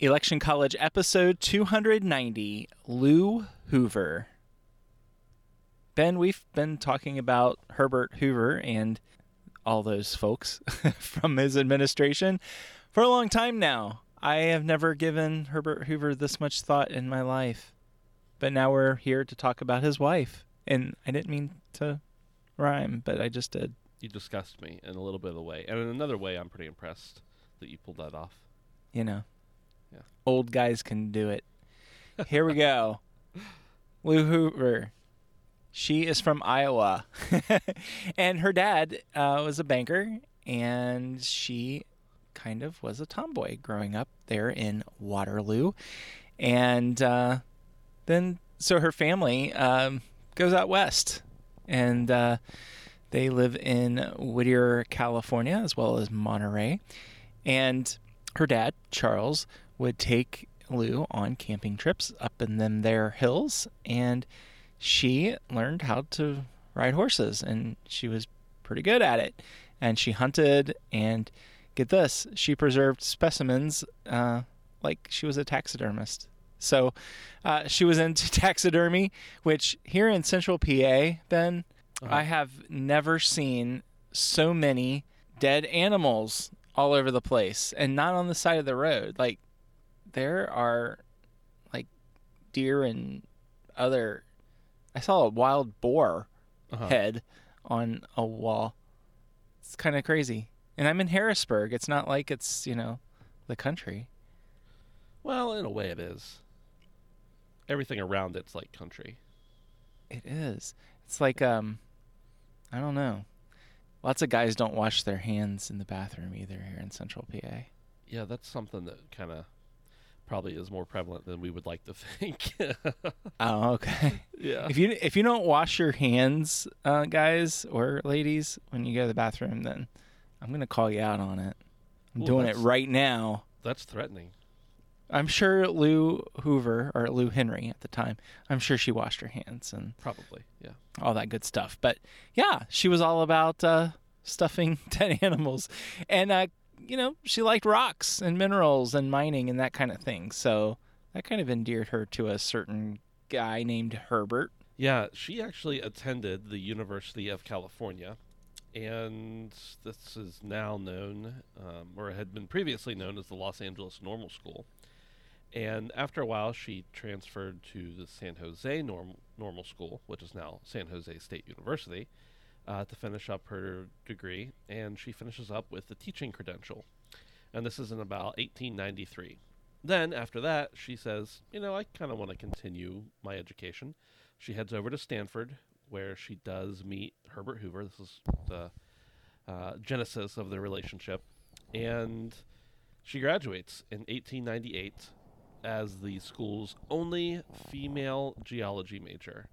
Election College episode 290 Lou Hoover. Ben, we've been talking about Herbert Hoover and all those folks from his administration for a long time now. I have never given Herbert Hoover this much thought in my life. But now we're here to talk about his wife. And I didn't mean to rhyme, but I just did. You disgust me in a little bit of a way. And in another way, I'm pretty impressed that you pulled that off. You know, Yeah. old guys can do it. Here we go. Lou Hoover. She is from Iowa. and her dad uh, was a banker, and she kind of was a tomboy growing up there in Waterloo. And uh, then, so her family um, goes out west, and uh, they live in Whittier, California, as well as Monterey. And her dad, Charles, would take Lou on camping trips up in them there hills, and she learned how to ride horses, and she was pretty good at it. And she hunted, and get this, she preserved specimens uh, like she was a taxidermist. So uh, she was into taxidermy, which here in Central PA, Ben, Uh-huh. I have never seen so many dead animals all over the place and not on the side of the road. Like there are like deer and other I saw a wild boar Uh-huh. head on a wall. It's kind of crazy. And I'm in Harrisburg. It's not like it's, you know, the country. Well, in a way, it is. Everything around it's like country. It is. It's like um I don't know. Lots of guys don't wash their hands in the bathroom either here in Central PA. Yeah, that's something that kind of probably is more prevalent than we would like to think. Oh, okay. yeah. if you if you don't wash your hands, uh, guys or ladies, when you go to the bathroom, then I'm gonna call you out on it. I'm Ooh, doing it right now. That's threatening. I'm sure Lou Hoover or Lou Henry at the time. I'm sure she washed her hands and Probably. Yeah. all that good stuff. But yeah, she was all about uh, stuffing dead animals, and uh, you know she liked rocks and minerals and mining and that kind of thing. So that kind of endeared her to a certain guy named Herbert. Yeah, she actually attended the University of California, and this is now known, um, or had been previously known as the Los Angeles Normal School. And after a while, she transferred to the San Jose Norm- Normal School, which is now San Jose State University, uh, to finish up her degree. And she finishes up with the teaching credential. And this is in about 1893. Then, after that, she says, You know, I kind of want to continue my education. She heads over to Stanford, where she does meet Herbert Hoover. This is the uh, genesis of their relationship. And she graduates in 1898 as the school's only female geology major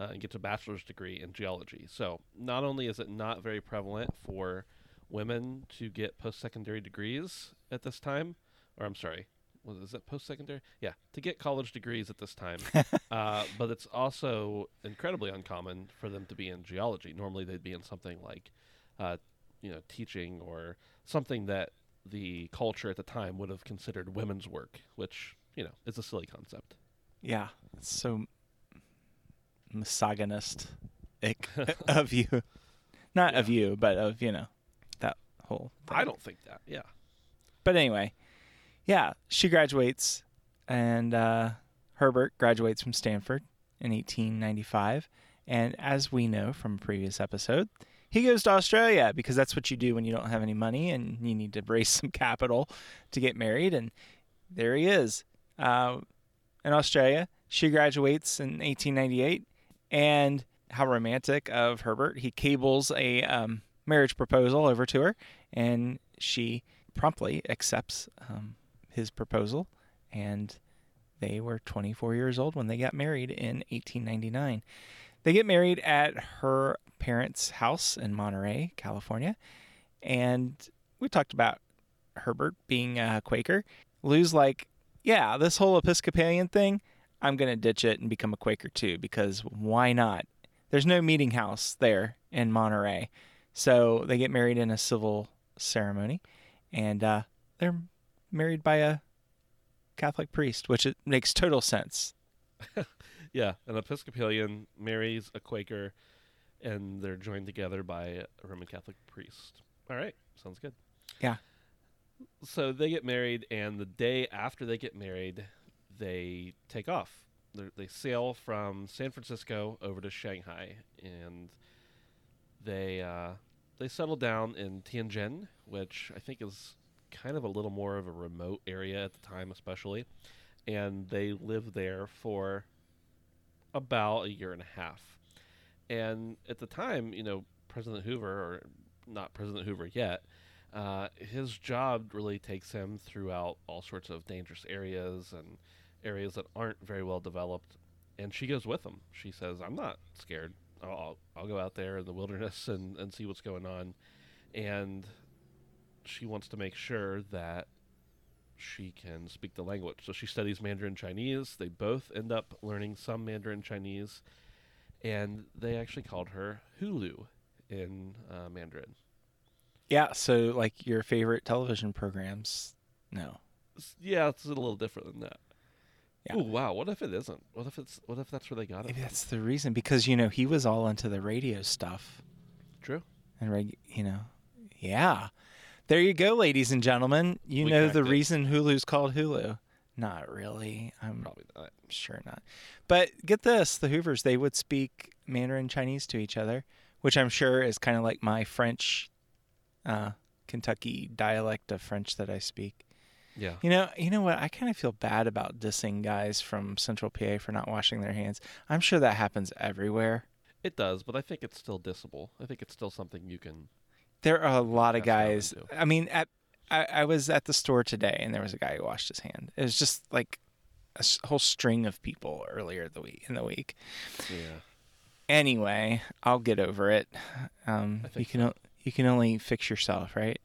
uh, and gets a bachelor's degree in geology. So, not only is it not very prevalent for women to get post secondary degrees at this time, or I'm sorry, was is that post secondary? Yeah, to get college degrees at this time. uh, but it's also incredibly uncommon for them to be in geology. Normally, they'd be in something like, uh, you know, teaching or something that the culture at the time would have considered women's work, which you know is a silly concept. Yeah, it's so misogynist of you, not of you, but of you know that whole. Thing. I don't think that. Yeah. But anyway, yeah, she graduates, and uh, Herbert graduates from Stanford in 1895. And as we know from a previous episode, he goes to Australia because that's what you do when you don't have any money and you need to raise some capital to get married. And there he is uh, in Australia. She graduates in 1898. And how romantic of Herbert. He cables a um, marriage proposal over to her, and she promptly accepts um, his proposal. And they were 24 years old when they got married in 1899. They get married at her parents' house in Monterey, California. And we talked about Herbert being a Quaker. Lou's like, yeah, this whole Episcopalian thing, I'm going to ditch it and become a Quaker too, because why not? There's no meeting house there in Monterey. So they get married in a civil ceremony, and uh, they're married by a Catholic priest, which it makes total sense. Yeah, an Episcopalian marries a Quaker, and they're joined together by a Roman Catholic priest. All right, sounds good. Yeah. So they get married, and the day after they get married, they take off. They're, they sail from San Francisco over to Shanghai, and they uh, they settle down in Tianjin, which I think is kind of a little more of a remote area at the time, especially. And they live there for about a year and a half. And at the time, you know, President Hoover, or not President Hoover yet, uh, his job really takes him throughout all sorts of dangerous areas and areas that aren't very well developed. And she goes with them. She says, I'm not scared. I'll, I'll, go out there in the wilderness and, and see what's going on. And she wants to make sure that she can speak the language. So she studies Mandarin Chinese. They both end up learning some Mandarin Chinese. And they actually called her Hulu in uh, Mandarin. Yeah, so like your favorite television programs? No. Yeah, it's a little different than that. Yeah. Oh wow! What if it isn't? What if it's? What if that's where they got it? Maybe from? that's the reason because you know he was all into the radio stuff True. and reg- you know, yeah. There you go, ladies and gentlemen. You We know the it. reason Hulu's called Hulu. Not really. I'm Probably not. sure not. But get this: the Hoovers they would speak Mandarin Chinese to each other, which I'm sure is kind of like my French, uh, Kentucky dialect of French that I speak. Yeah. You know, you know what? I kind of feel bad about dissing guys from Central PA for not washing their hands. I'm sure that happens everywhere. It does, but I think it's still dissable. I think it's still something you can. There are a lot of That's what I would guys. I mean, at I, I was at the store today, and there was a guy who washed his hand. It was just like a whole string of people earlier the week in the week. Yeah. Anyway, I'll get over it. Um, you can so. o- you can only fix yourself, right?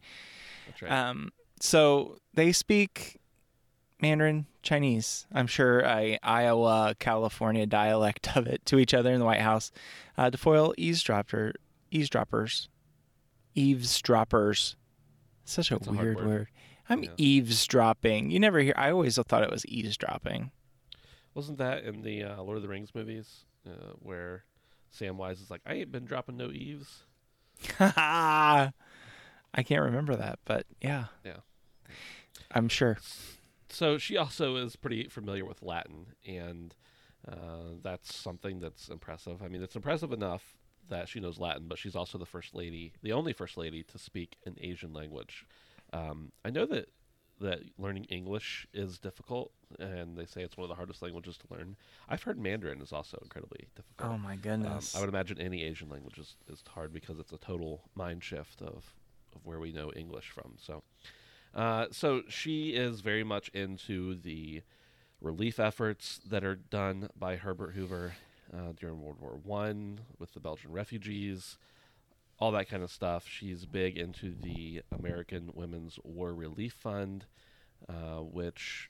That's right. Um, so they speak Mandarin Chinese. I'm sure a Iowa, California dialect of it to each other in the White House uh, to foil eavesdropper eavesdroppers, eavesdroppers. Such a That's a weird word. word. I'm Yeah. eavesdropping. You never hear. I always thought it was eavesdropping. Wasn't that in the uh, Lord of the Rings movies uh, where Samwise is like, "I ain't been dropping no eaves." I can't remember that, but yeah. Yeah. I'm sure. So she also is pretty familiar with Latin, and uh, that's something that's impressive. I mean, it's impressive enough that she knows Latin, but she's also the first lady, the only first lady to speak an Asian language. Um, I know that that learning English is difficult, and they say it's one of the hardest languages to learn. I've heard Mandarin is also incredibly difficult. Oh my Um, goodness. I would imagine any Asian language is, is hard because it's a total mind shift of, of where we know English from. So, uh, so she is very much into the relief efforts that are done by Herbert Hoover uh, during World War One with the Belgian refugees, all that kind of stuff. She's big into the American Women's War Relief Fund, uh, which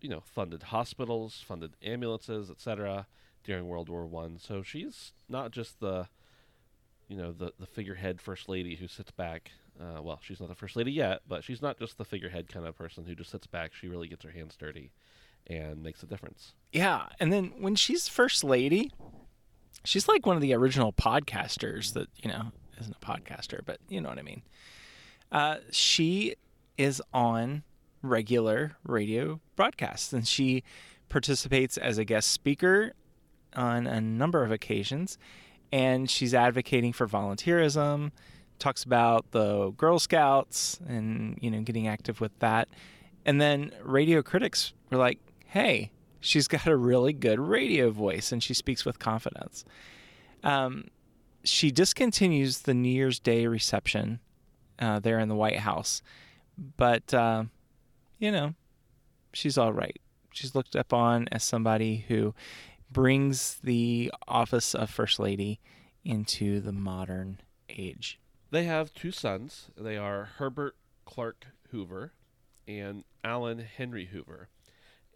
you know funded hospitals, funded ambulances, etc during World War One. So she's not just the, you know, the the figurehead first lady who sits back. Uh, well, she's not the first lady yet, but she's not just the figurehead kind of person who just sits back. She really gets her hands dirty, and makes a difference. Yeah, and then when she's first lady, she's like one of the original podcasters that you know isn't a podcaster, but you know what I mean. Uh, she is on regular radio broadcasts, and she participates as a guest speaker on a number of occasions, and she's advocating for volunteerism. Talks about the Girl Scouts and you know getting active with that, and then radio critics were like, "Hey, she's got a really good radio voice and she speaks with confidence. Um, she discontinues the New Year's Day reception uh, there in the White House, but uh, you know, she's all right. She's looked up on as somebody who brings the office of First Lady into the modern age. They have two sons. They are Herbert Clark Hoover and Alan Henry Hoover,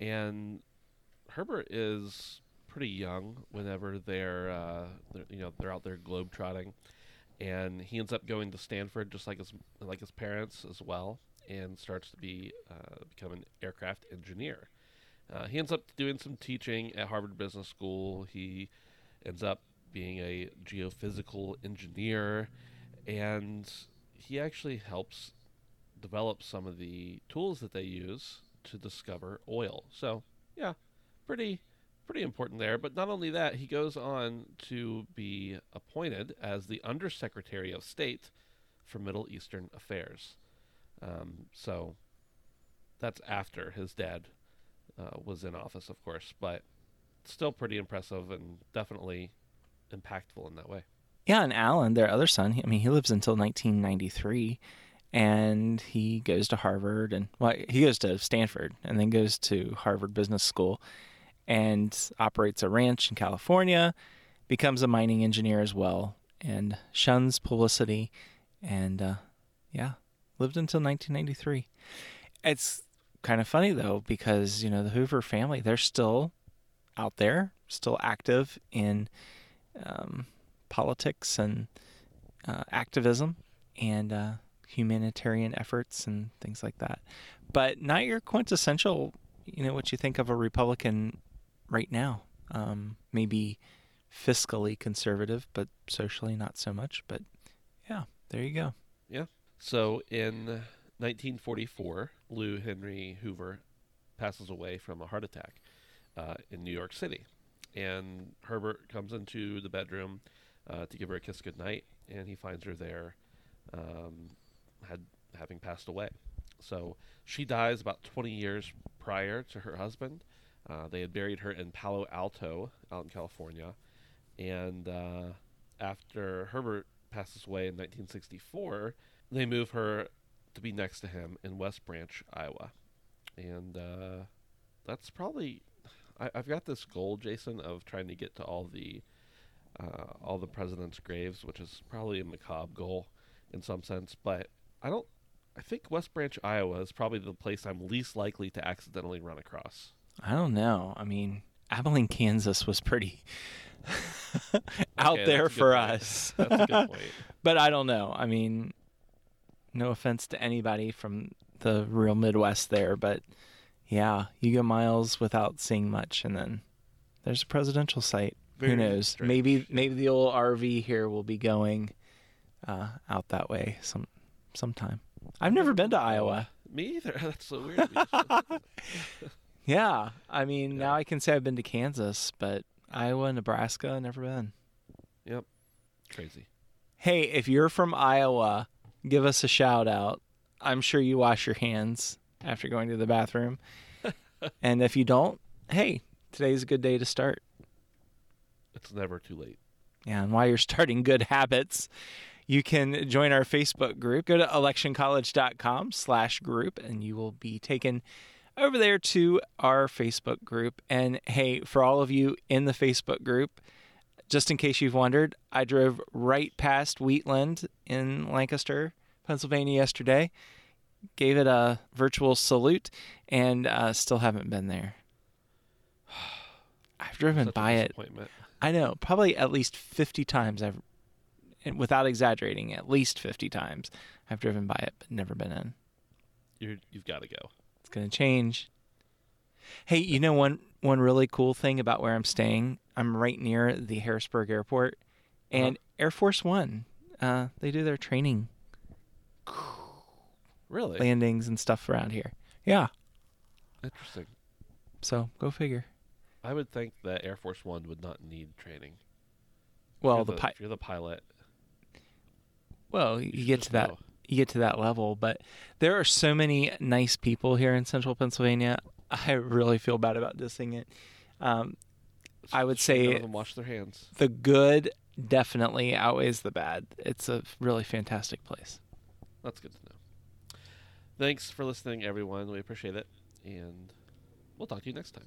and Herbert is pretty young whenever they're, uh, they're you know they're out there globetrotting, and he ends up going to Stanford just like his like his parents as well. and starts to be uh, become an aircraft engineer. Uh, he ends up doing some teaching at Harvard Business School. He ends up being a geophysical engineer, and he actually helps develop some of the tools that they use to discover oil. So, yeah, pretty pretty important there. But not only that, he goes on to be appointed as the Undersecretary of State for Middle Eastern Affairs. Um, so that's after his dad uh, was in office, of course, but still pretty impressive and definitely impactful in that way. Yeah, and Alan, their other son, I mean, he lives until 1993 and he goes to Harvard and well, he goes to Stanford and then goes to Harvard Business School and operates a ranch in California, becomes a mining engineer as well, and shuns publicity, and uh, yeah, lived until 1993. It's kind of funny though because you know the Hoover family they're still out there, still active in um, politics and uh, activism and uh, humanitarian efforts and things like that. But not your quintessential, you know, what you think of a Republican right now. Um, maybe fiscally conservative, but socially not so much. But yeah, there you go. Yeah. So in 1944, Lou Henry Hoover passes away from a heart attack uh, in New York City. And Herbert comes into the bedroom uh, to give her a kiss goodnight, and he finds her there, um, had having passed away. So she dies about 20 years prior to her husband, uh, they had buried her in Palo Alto, out in California, and uh, after Herbert passes away in 1964, they move her to be next to him in West Branch, Iowa, and uh, that's probably I, have got this goal, Jason, of trying to get to all the uh, all the presidents' graves, which is probably a macabre goal in some sense, but I don't. I think West Branch, Iowa, is probably the place I'm least likely to accidentally run across. I don't know. I mean, Abilene, Kansas was pretty out okay, there for point. us. that's a good point. but I don't know. I mean, no offense to anybody from the real Midwest there, but yeah, you go miles without seeing much, and then there's a presidential site. Very Who knows? Strange. Maybe maybe the old RV here will be going uh, out that way some sometime. I've never been to Iowa. Me either. That's so weird. Yeah, I mean, yeah. now I can say I've been to Kansas, but Iowa, Nebraska, never been. Yep, crazy. Hey, if you're from Iowa, give us a shout out. I'm sure you wash your hands after going to the bathroom. and if you don't, hey, today's a good day to start. It's never too late. Yeah, and while you're starting good habits, you can join our Facebook group. Go to electioncollege.com slash group, and you will be taken over there to our Facebook group. And hey, for all of you in the Facebook group, just in case you've wondered, I drove right past Wheatland in Lancaster, Pennsylvania yesterday, gave it a virtual salute, and uh, still haven't been there. I've driven Such by it. I know, probably at least 50 times. I've, without exaggerating, at least 50 times I've driven by it, but never been in. You're, you've got to go. It's going to change. Hey, you know one one really cool thing about where I'm staying? I'm right near the Harrisburg Airport, and uh-huh. Air Force One. Uh, they do their training, really landings and stuff around here. Yeah, interesting. So go figure. I would think that Air Force One would not need training. Well, the, the pi- if you're the pilot. Well, you, you get to that you get to that level. But there are so many nice people here in Central Pennsylvania. I really feel bad about dissing it. Um, I would say wash their hands. The good definitely outweighs the bad. It's a really fantastic place. That's good to know. Thanks for listening, everyone. We appreciate it, and we'll talk to you next time.